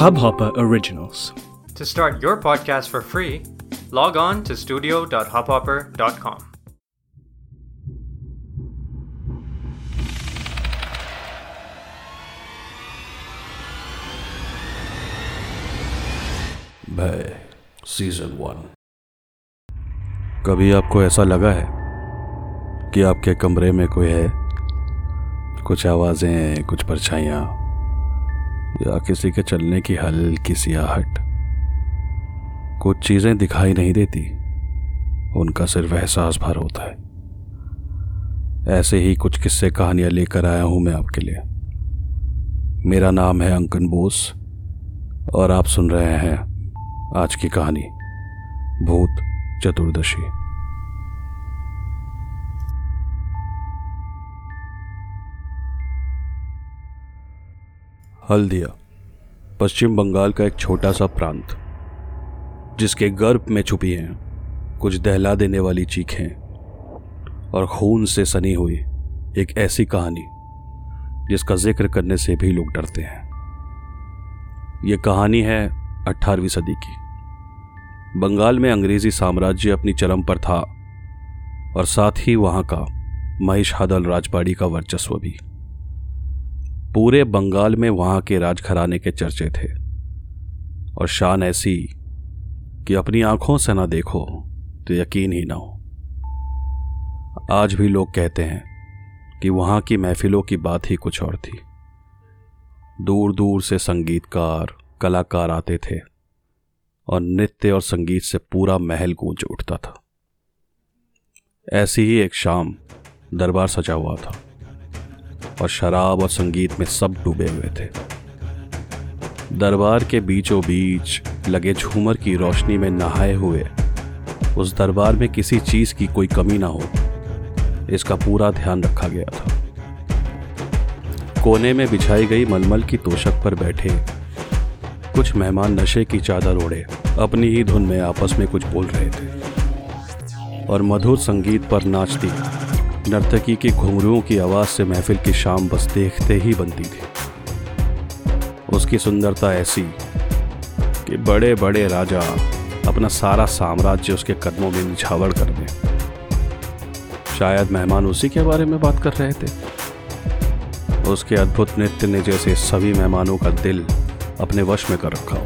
Hubhopper Originals. To start your podcast for free, log on to studio.hubhopper.com. भय season one कभी आपको ऐसा लगा है कि आपके कमरे में कोई है कुछ आवाज़ें कुछ परछाइयाँ या किसी के चलने की हल्की सी आहट कुछ चीज़ें दिखाई नहीं देती। उनका सिर्फ़ एहसास भर होता है। ऐसे ही कुछ किस्से कहानियाँ लेकर आया हूँ मैं आपके लिए। मेरा नाम है अंकन बोस, और आप सुन रहे हैं आज की कहानी, भूत चतुर्दशी। हल्दिया पश्चिम बंगाल का एक छोटा सा प्रांत, जिसके गर्भ में छुपी हैं, कुछ दहला देने वाली चीखें, और खून से सनी हुई एक ऐसी कहानी, जिसका ज़िक्र करने से भी लोग डरते हैं। यह कहानी है 18वीं सदी की। बंगाल में अंग्रेज़ी साम्राज्य अपनी चरम पर था, और साथ ही वहाँ का महिषादल राजबाड़ी का वर्चस्व भी। पूरे बंगाल में वहाँ के राजघराने के चर्चे थे। और शान ऐसी कि अपनी आँखों से ना देखो तो यकीन ही ना हो। आज भी लोग कहते हैं कि वहाँ की महफिलों की बात ही कुछ और थी। दूर दूर से संगीतकार, कलाकार आते थे और नृत्य और संगीत से पूरा महल गूंज उठता था। ऐसी ही एक शाम दरबार सजा हुआ था। और शराब और संगीत में सब डूबे हुए थे। दरबार के बीचों बीच लगे झूमर की रोशनी में नहाए हुए उस दरबार में किसी चीज़ की कोई कमी ना हो, इसका पूरा ध्यान रखा गया था। कोने में बिछाई गई मलमल की तोशक पर बैठे कुछ मेहमान नशे की चादर ओढ़े, अपनी ही धुन में आपस में कुछ बोल रहे थे और मधुर संगीत पर नाचती नर्तकी की घुंघरुओं की आवाज़ से महफिल की शाम बस देखते ही बनती थी। उसकी सुंदरता ऐसी कि बड़े बड़े राजा अपना सारा साम्राज्य उसके कदमों में निछावर कर दें। शायद मेहमान उसी के बारे में बात कर रहे थे। उसके अद्भुत नृत्य ने जैसे सभी मेहमानों का दिल अपने वश में कर रखा हो।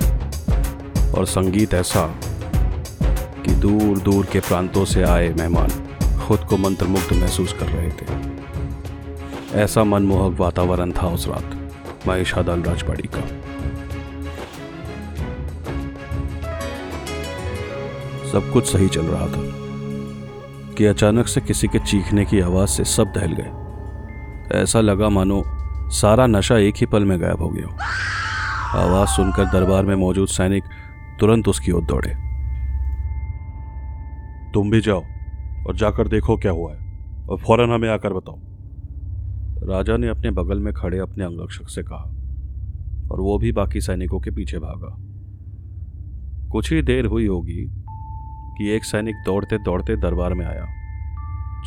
और संगीत ऐसा कि दूर दूर के प्रांतों से आए मेहमान। खुद को मंत्रमुग्ध महसूस कर रहे थे। ऐसा मनमोहक वातावरण था उस रात महिषादल राजबाड़ी का। सब कुछ सही चल रहा था, कि अचानक से किसी के चीखने की आवाज़ से सब दहल गए। ऐसा लगा मानो सारा नशा एक ही पल में गायब हो गया आवाज़ सुनकर दरबार में मौजूद सैनिक तुरंत उसकी ओर दौड़े। तुम भी जाओ। और जाकर देखो क्या हुआ है। और फ़ौरन हमें आकर बताओ। राजा ने अपने बगल में खड़े अपने अंगरक्षक से कहा, और वो भी बाकी सैनिकों के पीछे भागा। कुछ ही देर हुई होगी कि एक सैनिक दौड़ते दौड़ते दरबार में आया।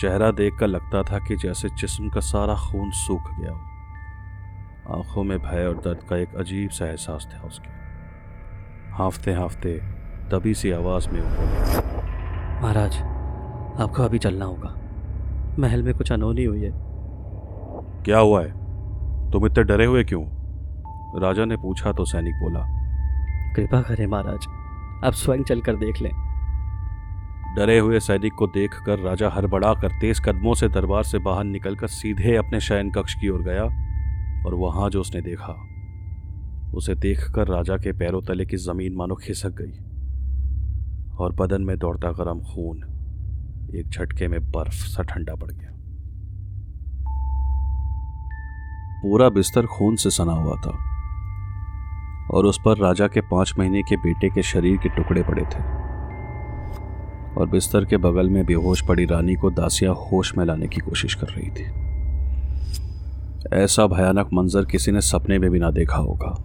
चेहरा देखकर लगता था कि जैसे जिस्म का सारा खून सूख गया। हो आँखों में भय और दर्द का एक अजीब सा एहसास था उसके। हाफते हाफते तभी सी आवाज़ में महाराज आपको अभी चलना होगा। महल में कुछ अनहोनी हुई है। क्या हुआ है? तुम इतने डरे हुए क्यों? राजा ने पूछा तो सैनिक बोला कृपा करें महाराज आप स्वयं चलकर देख लें। डरे हुए सैनिक को देखकर राजा हड़बड़ा कर तेज कदमों से दरबार से बाहर निकलकर सीधे अपने शयन कक्ष की ओर गया और वहाँ जो उसने देखा उसे देखकर राजा के पैरों तले की ज़मीन मानो खिसक गई और बदन में दौड़ता गर्म खून। एक झटके में बर्फ़ सा ठंडा पड़ गया। पूरा बिस्तर खून से सना हुआ था और उस पर राजा के पाँच महीने के बेटे के शरीर के टुकड़े पड़े थे। और बिस्तर के बगल में बेहोश पड़ी रानी को दासिया होश में लाने की कोशिश कर रही थी। ऐसा भयानक मंजर किसी ने सपने में भी ना देखा होगा।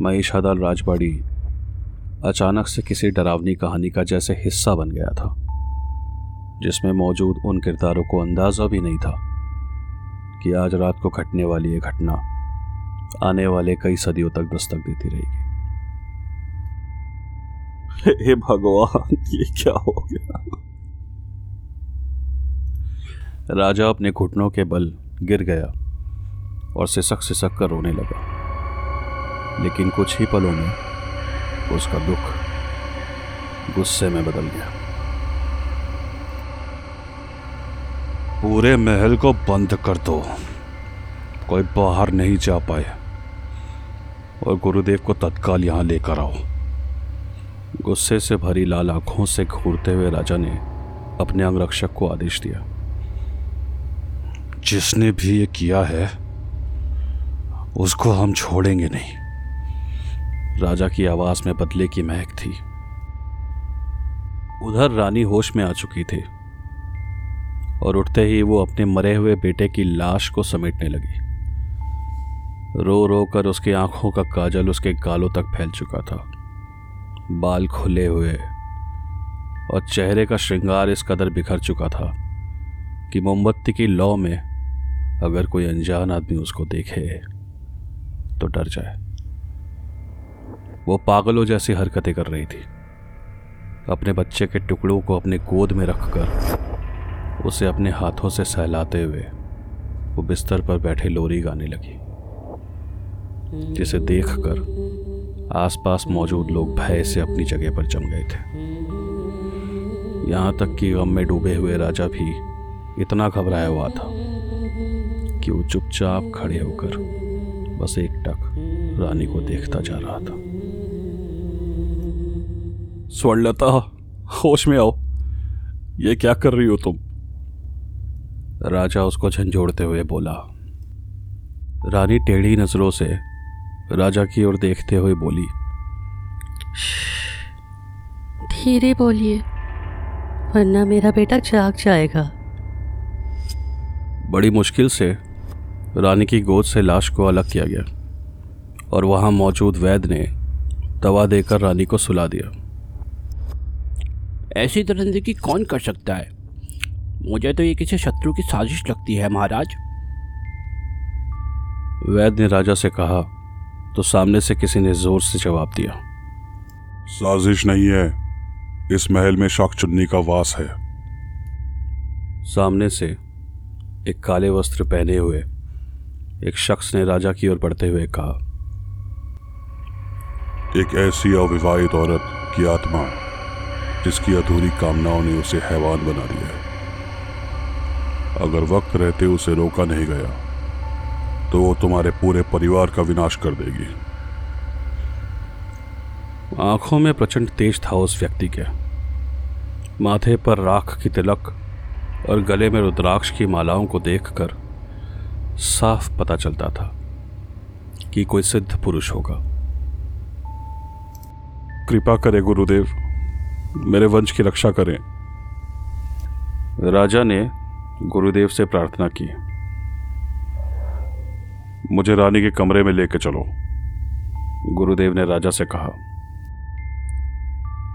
महिषादल राजबाड़ी अचानक से किसी डरावनी कहानी का जैसे हिस्सा बन गया था। जिसमें मौजूद उन किरदारों को अंदाज़ा भी नहीं था कि आज रात को घटने वाली ये घटना आने वाले कई सदियों तक दस्तक देती रहेगी। हे भगवान, ये क्या हो गया? राजा अपने घुटनों के बल गिर गया और सिसक सिसक कर रोने लगा। लेकिन कुछ ही पलों में उसका दुख गुस्से में बदल गया। पूरे महल को बंद कर दो। कोई बाहर नहीं जा पाए। और गुरुदेव को तत्काल यहाँ लेकर आओ। गुस्से से भरी लाल आँखों से घूरते हुए राजा ने अपने अंगरक्षक को आदेश दिया। जिसने भी ये किया है, उसको हम छोड़ेंगे नहीं। राजा की आवाज़ में बदले की महक थी। उधर रानी होश में आ चुकी थी। और उठते ही वो अपने मरे हुए बेटे की लाश को समेटने लगी। रो रो कर उसकी आँखों का काजल उसके गालों तक फैल चुका था। बाल खुले हुए और चेहरे का श्रृंगार इस कदर बिखर चुका था कि मोमबत्ती की लौ में अगर कोई अनजान आदमी उसको देखे तो डर जाए। वो पागलों जैसी हरकतें कर रही थी। अपने बच्चे के टुकड़ों को अपने गोद में रखकर उसे अपने हाथों से सहलाते हुए वो बिस्तर पर बैठे लोरी गाने लगी, जिसे देखकर आसपास मौजूद लोग भय से अपनी जगह पर जम गए थे। यहाँ तक कि गम में डूबे हुए राजा भी इतना घबराया हुआ था कि वो चुपचाप खड़े होकर बस एक टक रानी को देखता जा रहा था। स्वर्णलता, होश में आओ। ये क्या कर रही हो तुम? राजा उसको झंझोड़ते हुए बोला रानी टेढ़ी नज़रों से राजा की ओर देखते हुए बोली धीरे बोलिए वरना मेरा बेटा जाग जाएगा। बड़ी मुश्किल से रानी की गोद से लाश को अलग किया गया और वहाँ मौजूद वैद्य ने दवा देकर रानी को सुला दिया। ऐसी दरिंदगी कौन कर सकता है? मुझे तो ये किसी शत्रु की साजिश लगती है महाराज। वैद्य ने राजा से कहा तो सामने से किसी ने ज़ोर से जवाब दिया। साजिश नहीं है। इस महल में शाक चुन्नी का वास है। सामने से एक काले वस्त्र पहने हुए एक शख्स ने राजा की ओर बढ़ते हुए कहा एक ऐसी अविवाहित औरत की आत्मा जिसकी अधूरी कामनाओं ने उसे हैवान बना दिया है। अगर वक्त रहते उसे रोका नहीं गया तो वो तुम्हारे पूरे परिवार का विनाश कर देगी। आँखों में प्रचंड तेज था उस व्यक्ति के। माथे पर राख की तिलक और गले में रुद्राक्ष की मालाओं को देखकर साफ़ पता चलता था कि कोई सिद्ध पुरुष होगा। कृपा करे गुरुदेव मेरे वंश की रक्षा करें। राजा ने गुरुदेव से प्रार्थना की। मुझे रानी के कमरे में लेके चलो। गुरुदेव ने राजा से कहा।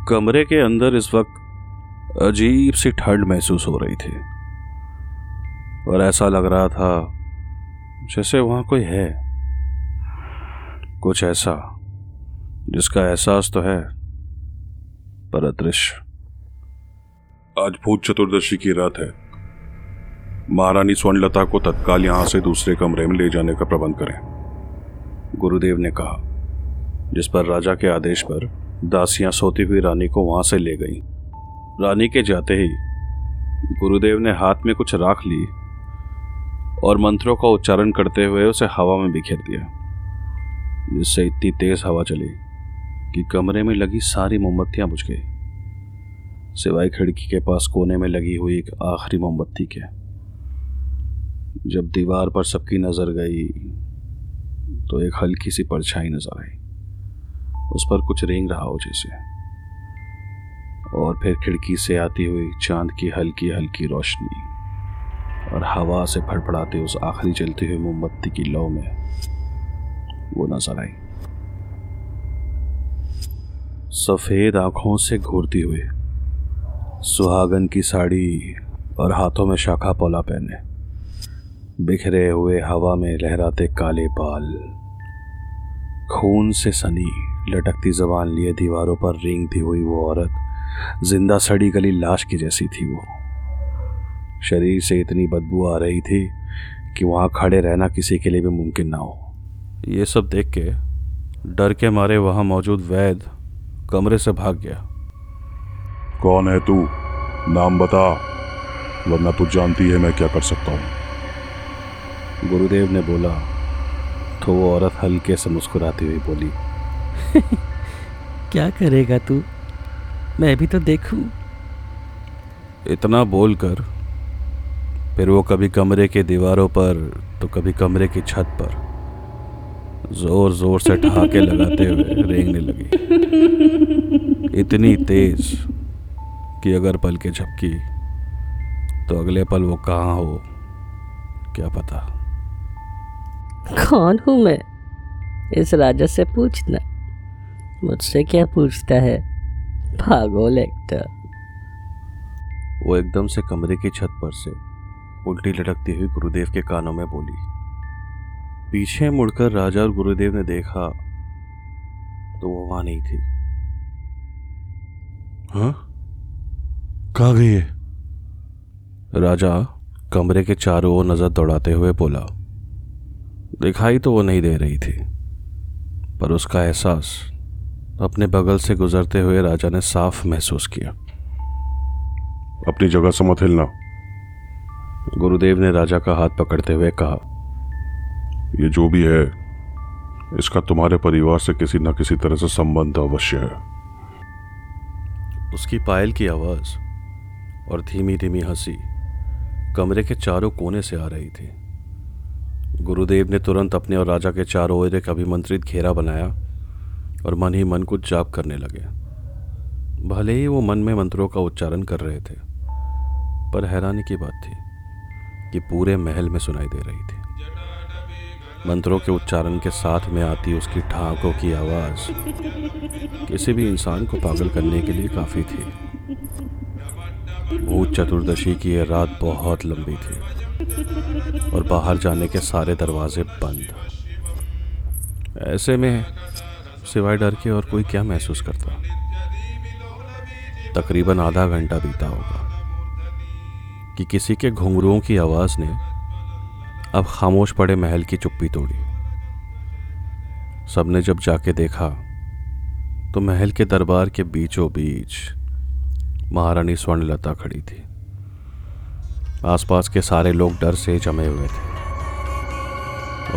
कमरे के अंदर इस वक्त अजीब सी ठंड महसूस हो रही थी। और ऐसा लग रहा था जैसे वहाँ कोई है। कुछ ऐसा, जिसका एहसास तो है, पर अदृश्य। आज भूत चतुर्दशी की रात है। महारानी स्वर्णलता को तत्काल यहाँ से दूसरे कमरे में ले जाने का प्रबंध करें। गुरुदेव ने कहा, जिस पर राजा के आदेश पर दासियाँ सोती हुई रानी को वहाँ से ले गईं। रानी के जाते ही गुरुदेव ने हाथ में कुछ राख ली और मंत्रों का उच्चारण करते हुए उसे हवा में बिखेर दिया, जिससे इतनी तेज हवा चली कि कमरे में लगी सारी मोमबत्तियाँ बुझ गई। सिवाय खिड़की के पास कोने में लगी हुई एक आखिरी मोमबत्ती के। जब दीवार पर सबकी नज़र गई तो एक हल्की सी परछाई नज़र आई। उस पर कुछ रेंग रहा हो जैसे। और फिर खिड़की से आती हुई चाँद की हल्की हल्की रोशनी और हवा से फड़फड़ाते उस आखिरी जलती हुई मोमबत्ती की लौ में वो नज़र आई। सफ़ेद आँखों से घूरती हुई सुहागन की साड़ी और हाथों में शाखा पौला पहने। बिखरे हुए हवा में लहराते काले बाल। खून से सनी, लटकती जबान लिए दीवारों पर रेंगती हुई वो औरत। ज़िंदा सड़ी गली लाश की जैसी थी वो। शरीर से इतनी बदबू आ रही थी कि वहाँ खड़े रहना किसी के लिए भी मुमकिन ना हो। ये सब देख के डर के मारे वहाँ मौजूद वैद कमरे से भाग गया। कौन है तू? नाम बता, वरना तू जानती है मैं क्या कर सकता हूँ। गुरुदेव ने बोला तो वो औरत हल्के से मुस्कुराती हुई बोली क्या करेगा तू? मैं भी तो देखूँ। इतना बोलकर फिर वो कभी कमरे के दीवारों पर तो कभी कमरे की छत पर ज़ोर ज़ोर से ठहाके लगाते हुए रेंगने लगी। इतनी तेज कि अगर पल के झपकी तो अगले पल वो कहाँ हो क्या पता। कौन हूँ मैं? इस राजा से पूछना। मुझसे क्या पूछता है? भागो एक्टर वो एकदम से कमरे की छत पर से उल्टी लटकती हुई गुरुदेव के कानों में बोली। पीछे मुड़कर राजा और गुरुदेव ने देखा तो वो वहाँ नहीं थी। हाँ? कहाँ गई है? राजा कमरे के चारों ओर नज़र दौड़ाते हुए बोला दिखाई तो वो नहीं दे रही थी पर उसका एहसास अपने बगल से गुजरते हुए राजा ने साफ़ महसूस किया। अपनी जगह से मत हिलना। गुरुदेव ने राजा का हाथ पकड़ते हुए कहा ये जो भी है इसका तुम्हारे परिवार से किसी न किसी तरह से संबंध अवश्य है। उसकी पायल की आवाज़ और धीमी धीमी हँसी कमरे के चारों कोने से आ रही थी। गुरुदेव ने तुरंत अपने और राजा के चारों ओर एक अभिमंत्रित घेरा बनाया और मन ही मन कुछ जाप करने लगे। भले ही वो मन में मंत्रों का उच्चारण कर रहे थे, पर हैरानी की बात थी कि पूरे महल में सुनाई दे रही थी। मंत्रों के उच्चारण के साथ में आती उसकी ठाकों की आवाज़ किसी भी इंसान को पागल करने के लिए काफ़ी थी। भूत चतुर्दशी की यह रात बहुत लंबी थी। और बाहर जाने के सारे दरवाजे बंद। ऐसे में सिवाय डर के और कोई क्या महसूस करता? तकरीबन आधा घंटा बीता होगा कि किसी के घुंघरुओं की आवाज़ ने अब खामोश पड़े महल की चुप्पी तोड़ी। सबने जब जाके देखा तो महल के दरबार के बीचों बीच महारानी स्वर्णलता खड़ी थी। आसपास के सारे लोग डर से जमे हुए थे।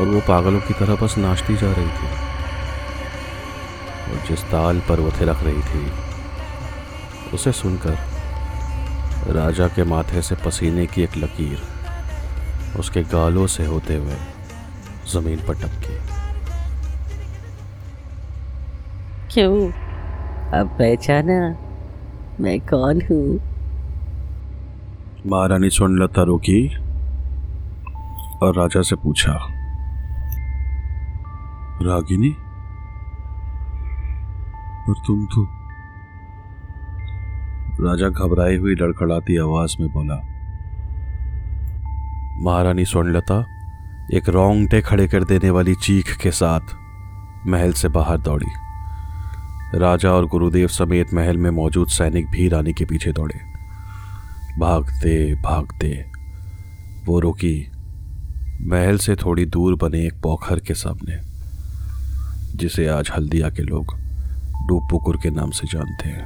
और वो पागलों की तरह बस नाचती जा रही थी। और जिस ताल पर वो थिरक रही थी, उसे सुनकर राजा के माथे से पसीने की एक लकीर उसके गालों से होते हुए ज़मीन पर टपकी। क्यों? अब पहचाना मैं कौन हूँ? महारानी स्वर्णलता रोकी और राजा से पूछा, रागिनी, और तुम तो? राजा घबराई हुई लड़खड़ाती आवाज़ में बोला, महारानी स्वर्णलता, एक रोंगटे खड़े कर देने वाली चीख के साथ महल से बाहर दौड़ी। राजा और गुरुदेव समेत महल में मौजूद सैनिक भी रानी के पीछे दौड़े। भागते भागते। वो रुकी महल से थोड़ी दूर बने एक पोखर के सामने जिसे आज हल्दिया के लोग डूब पुकुर के नाम से जानते हैं।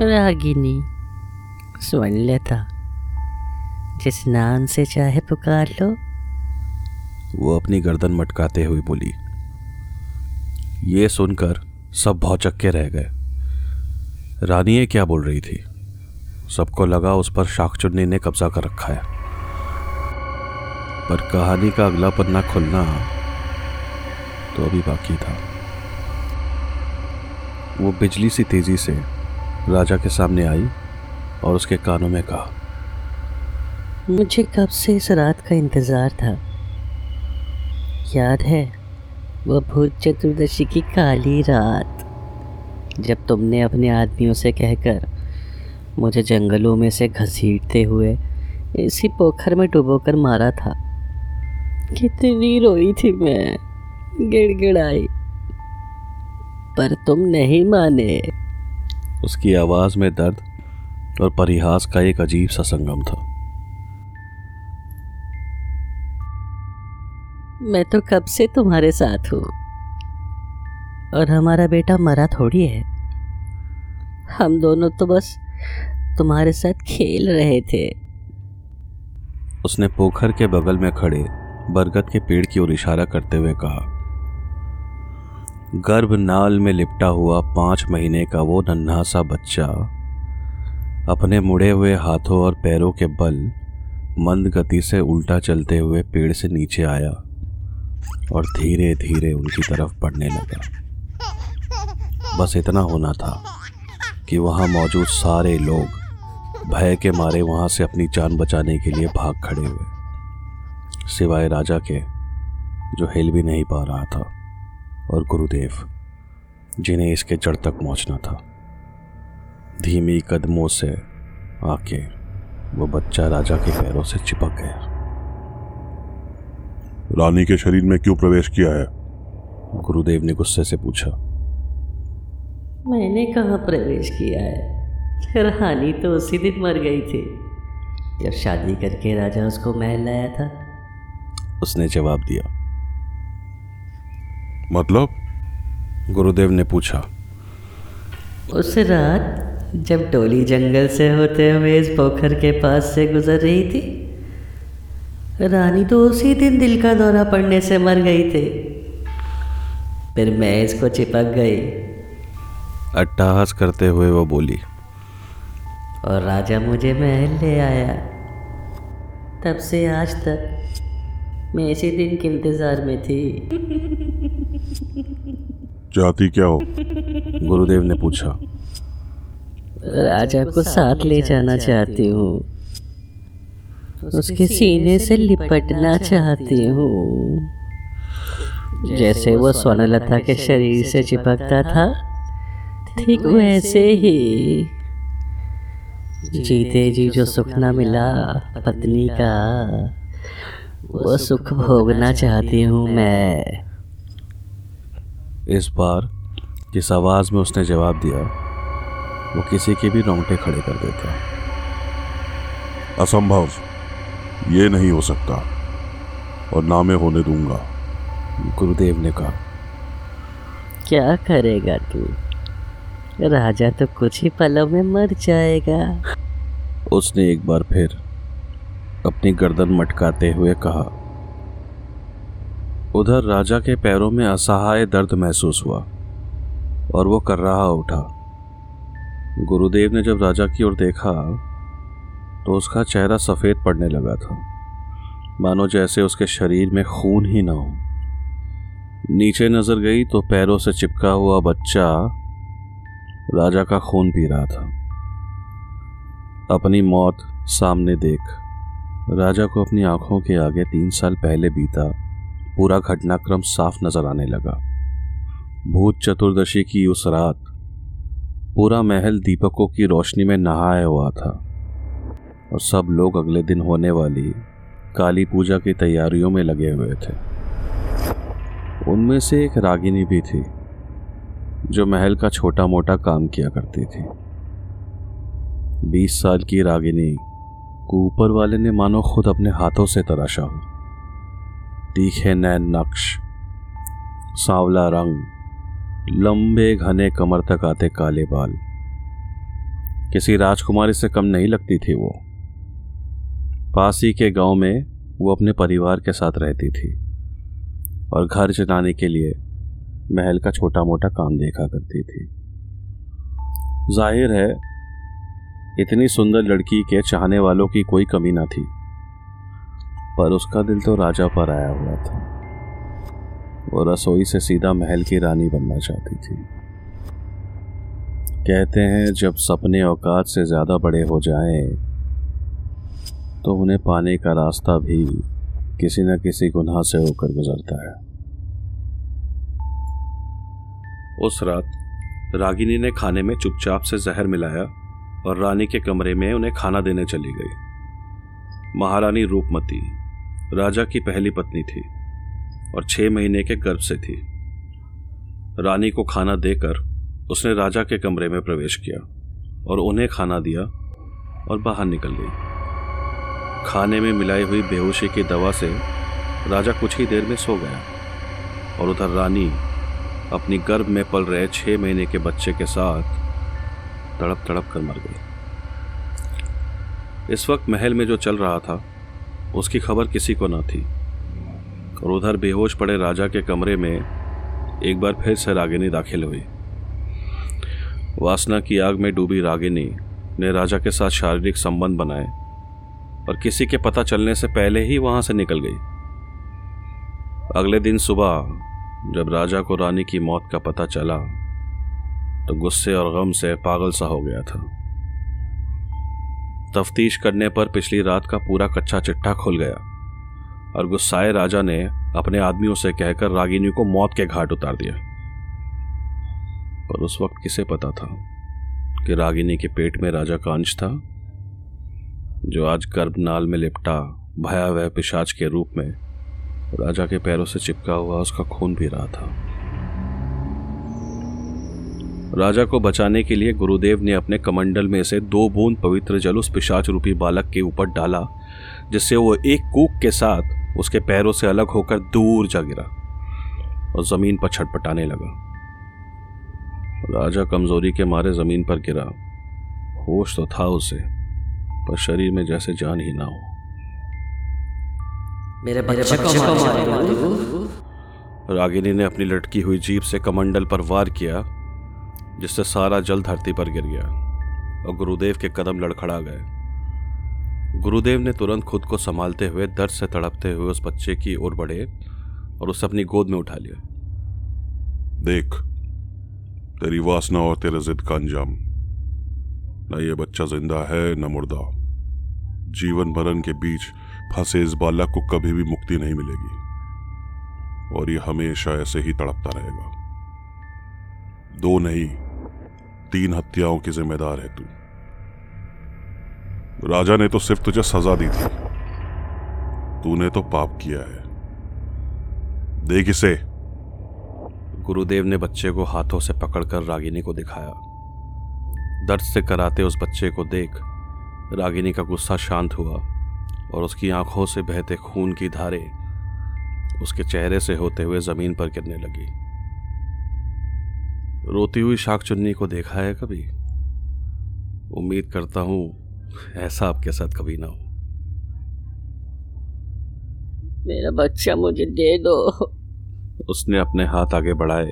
रागिनी स्वर्णलता जिस नाम से चाहे पुकार लो। वो अपनी गर्दन मटकाते हुए बोली ये सुनकर सब भौचक्के रह गए। रानी ये क्या बोल रही थी? सबको लगा उस पर शाकचुन्नी ने कब्जा कर रखा है। पर कहानी का अगला पन्ना खुलना तो अभी बाकी था। वो बिजली सी तेज़ी से राजा के सामने आई और उसके कानों में कहा, मुझे कब से इस रात का इंतज़ार था? याद है, वो भूत चतुर्दशी की काली रात, जब तुमने अपने आदमियों से कहकर मुझे जंगलों में से घसीटते हुए इसी पोखर में डुबोकर मारा था। कितनी रोई थी मैं गिड़गिड़ाई। पर तुम नहीं माने। उसकी आवाज़ में दर्द और परिहास का एक अजीब सा संगम था। मैं तो कब से तुम्हारे साथ हूँ? और हमारा बेटा मरा थोड़ी है। हम दोनों तो बस तुम्हारे साथ खेल रहे थे। उसने पोखर के बगल में खड़े बरगद के पेड़ की ओर इशारा करते हुए कहा, गर्भ नाल में लिपटा हुआ पाँच महीने का वो नन्हा सा बच्चा, अपने मुड़े हुए हाथों और पैरों के बल मंद गति से उल्टा चलते हुए पेड़ से नीचे आया और धीरे धीरे उनकी तरफ़ बढ़ने लगा। बस इतना होना था कि वहाँ मौजूद सारे लोग भय के मारे वहाँ से अपनी जान बचाने के लिए भाग खड़े हुए। सिवाय राजा के जो हिल भी नहीं पा रहा था और गुरुदेव जिन्हें इसके जड़ तक पहुँचना था। धीमी कदमों से आके वो बच्चा राजा के पैरों से चिपक गया। रानी के शरीर में क्यों प्रवेश किया है? गुरुदेव ने गुस्से से पूछा। मैंने कहा प्रवेश किया है? रानी तो उसी दिन मर गई थी। जब शादी करके राजा उसको महल लाया था। उसने जवाब दिया। मतलब? गुरुदेव ने पूछा। उस रात जब डोली जंगल से होते हुए इस पोखर के पास से गुजर रही थी रानी तो उसी दिन दिल का दौरा पड़ने से मर गई थी। फिर मैं इसको चिपक गई। अट्टहास करते हुए वो बोली और राजा मुझे महल ले आया। तब से आज तक मैं इसी दिन के इंतज़ार में थी। चाहती क्या हो? गुरुदेव ने पूछा। राजा को साथ ले जाना चाहती हूँ। उसके सीने से लिपटना चाहती हूँ। जैसे वो स्वर्णलता के शरीर से चिपकता था ठीक वैसे ही। जीते जी जो सुख न मिला पत्नी का वो सुख भोगना चाहती हूँ मैं। इस बार जिस आवाज़ में उसने जवाब दिया वो किसी के भी रोंगटे खड़े कर देता। असंभव। ये नहीं हो सकता। और ना मैं होने दूँगा। गुरुदेव ने कहा क्या करेगा तू? राजा तो कुछ ही पलों में मर जाएगा। उसने एक बार फिर अपनी गर्दन मटकाते हुए कहा। उधर राजा के पैरों में असहाय दर्द महसूस हुआ और वो कर रहा उठा। गुरुदेव ने जब राजा की ओर देखा तो उसका चेहरा सफ़ेद पड़ने लगा था। मानो जैसे उसके शरीर में खून ही ना हो। नीचे नज़र गई तो पैरों से चिपका हुआ बच्चा राजा का खून पी रहा था। अपनी मौत सामने देख, राजा को अपनी आँखों के आगे तीन साल पहले बीता, पूरा घटनाक्रम साफ़ नज़र आने लगा। भूत चतुर्दशी की उस रात, पूरा महल दीपकों की रोशनी में नहाया हुआ था। और सब लोग अगले दिन होने वाली काली पूजा की तैयारियों में लगे हुए थे। उनमें से एक रागिनी भी थी। जो महल का छोटा मोटा काम किया करती थी। बीस साल की रागिनी को ऊपर वाले ने मानो खुद अपने हाथों से तराशा हो। तीखे नैन नक्श, सांवला रंग, लंबे घने कमर तक आते काले बाल। किसी राजकुमारी से कम नहीं लगती थी वो। पास के गाँव में वो अपने परिवार के साथ रहती थी और घर चलाने के लिए महल का छोटा मोटा काम देखा करती थी। ज़ाहिर है इतनी सुंदर लड़की के चाहने वालों की कोई कमी ना थी पर उसका दिल तो राजा पर आया हुआ था। वो रसोई से सीधा महल की रानी बनना चाहती थी। कहते हैं जब सपने औकात से ज़्यादा बड़े हो जाएँ, तो उन्हें पाने का रास्ता भी किसी न किसी गुनाह से होकर गुजरता है। उस रात, रागिनी ने खाने में चुपचाप से जहर मिलाया और रानी के कमरे में उन्हें खाना देने चली गई। महारानी रूपमती, राजा की पहली पत्नी थी और छह महीने के गर्भ से थी। रानी को खाना देकर उसने राजा के कमरे में प्रवेश किया और उन्हें खाना दिया और बाहर निकल गई। खाने में मिलाई हुई बेहोशी की दवा से राजा कुछ ही देर में सो गया और उधर रानी अपनी गर्भ में पल रहे छह महीने के बच्चे के साथ तड़प तड़प कर मर गई इस वक्त महल में जो चल रहा था, उसकी खबर किसी को ना थी। और उधर बेहोश पड़े राजा के कमरे में एक बार फिर से रागिनी दाखिल हुई। वासना की आग में डूबी रागिनी ने राजा के साथ शारीरिक संबंध बनाए और किसी के पता चलने से पहले ही वहाँ से निकल गई। अगले दिन सुबह जब राजा को रानी की मौत का पता चला तो गुस्से और गम से पागल सा हो गया था। तफ्तीश करने पर पिछली रात का पूरा कच्चा चिट्ठा खुल गया, और गुस्साए राजा ने अपने आदमियों से कहकर रागिनी को मौत के घाट उतार दिया। पर उस वक्त किसे पता था कि रागिनी के पेट में राजा का अंश था, जो आज गर्भनाल में लिपटा, भयावह पिशाच के रूप में राजा के पैरों से चिपका हुआ उसका खून पी रहा था। राजा को बचाने के लिए गुरुदेव ने अपने कमंडल में से दो बूंद पवित्र जल उस पिशाच रूपी बालक के ऊपर डाला, जिससे वो एक कूक के साथ उसके पैरों से अलग होकर दूर जा गिरा और ज़मीन पर छटपटाने लगा। राजा कमज़ोरी के मारे ज़मीन पर गिरा। होश तो था उसे, पर शरीर में जैसे जान ही ना हो। मेरे बच्चे को मारेगा रागिनी ने अपनी लटकी हुई जीप से कमंडल पर वार किया जिससे सारा जल धरती पर गिर गया और गुरुदेव के कदम लड़खड़ा गए। गुरुदेव ने तुरंत खुद को संभालते हुए दर्द से तड़पते हुए उस बच्चे की ओर बढ़े और उसे अपनी गोद में उठा लिया। देख तेरी वासना और तेरे जिद का अंजाम। न ये बच्चा ज़िंदा है न मुर्दा। जीवन मरण के बीच फंसे इस बालक को कभी भी मुक्ति नहीं मिलेगी। और ये हमेशा ऐसे ही तड़पता रहेगा। दो नहीं, तीन हत्याओं की जिम्मेदार है तू। राजा ने तो सिर्फ़ तुझे सजा दी थी। तूने तो पाप किया है। देख इसे। गुरुदेव ने बच्चे को हाथों से पकड़कर रागिनी को दिखाया। दर्द से कराते उस बच्चे को देख, रागिनी का गुस्सा शांत हुआ। और उसकी आँखों से बहते खून की धारे उसके चेहरे से होते हुए ज़मीन पर गिरने लगी। रोती हुई शाक चुन्नी को देखा है कभी? उम्मीद करता हूँ ऐसा आपके साथ कभी ना हो। मेरा बच्चा मुझे दे दो। उसने अपने हाथ आगे बढ़ाए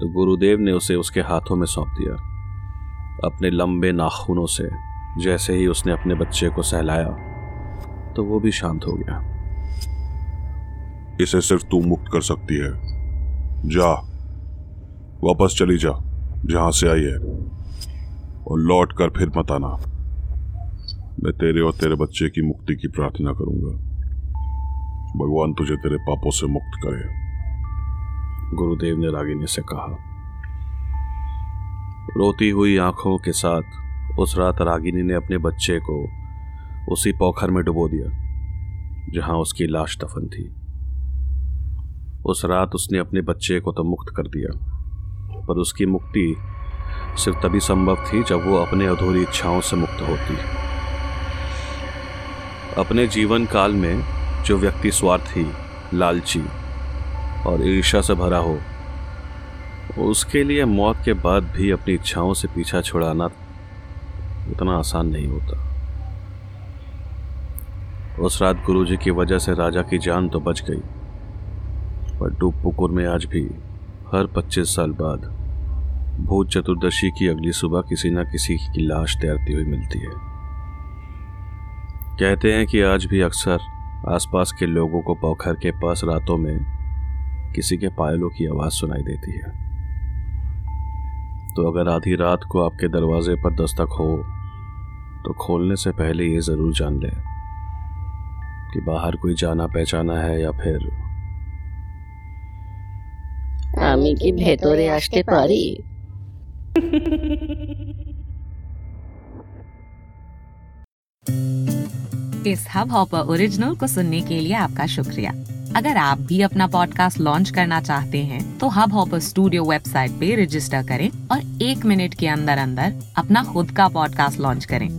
तो गुरुदेव ने उसे उसके हाथों में सौंप दिया। अपने लंबे नाखूनों से जैसे ही उसने अपने बच्चे को सहलाया तो वो भी शांत हो गया। इसे सिर्फ़ तू मुक्त कर सकती है। जा। वापस चली जा जहाँ से आई है। और लौट कर फिर मत आना। मैं तेरे और तेरे बच्चे की मुक्ति की प्रार्थना करूँगा। भगवान तुझे तेरे पापों से मुक्त करे। गुरुदेव ने रागिनी से कहा रोती हुई आँखों के साथ उस रात रागिनी ने अपने बच्चे को उसी पोखर में डुबो दिया, जहाँ उसकी लाश दफन थी। उस रात उसने अपने बच्चे को तो मुक्त कर दिया, पर उसकी मुक्ति सिर्फ़ तभी संभव थी जब वो अपने अधूरी इच्छाओं से मुक्त होती। अपने जीवन काल में जो व्यक्ति स्वार्थी, लालची और ईर्ष्या से भरा हो, उसके लिए मौत के बाद भी अपनी इच्छाओं से पीछा छुड़ाना उतना आसान नहीं होता। उस रात गुरुजी की वजह से राजा की जान तो बच गई। पर डूब पुकुर में आज भी, हर 25 साल बाद, भूत चतुर्दशी की अगली सुबह किसी न किसी की लाश तैरती हुई मिलती है। कहते हैं कि आज भी अक्सर आसपास के लोगों को पोखर के पास रातों में किसी के पायलों की आवाज़ सुनाई देती है। तो अगर आधी रात को आपके दरवाजे पर दस्तक हो तो खोलने से पहले ये ज़रूर जान लें। कि बाहर कोई जाना पहचाना है या फिर আমি কি ভেতরে আসতে পারি इस हब हॉपर ओरिजिनल को सुनने के लिए आपका शुक्रिया अगर आप भी अपना पॉडकास्ट लॉन्च करना चाहते हैं तो हब हॉपर स्टूडियो वेबसाइट पे रजिस्टर करें और एक मिनट के अंदर अंदर अपना खुद का पॉडकास्ट लॉन्च करें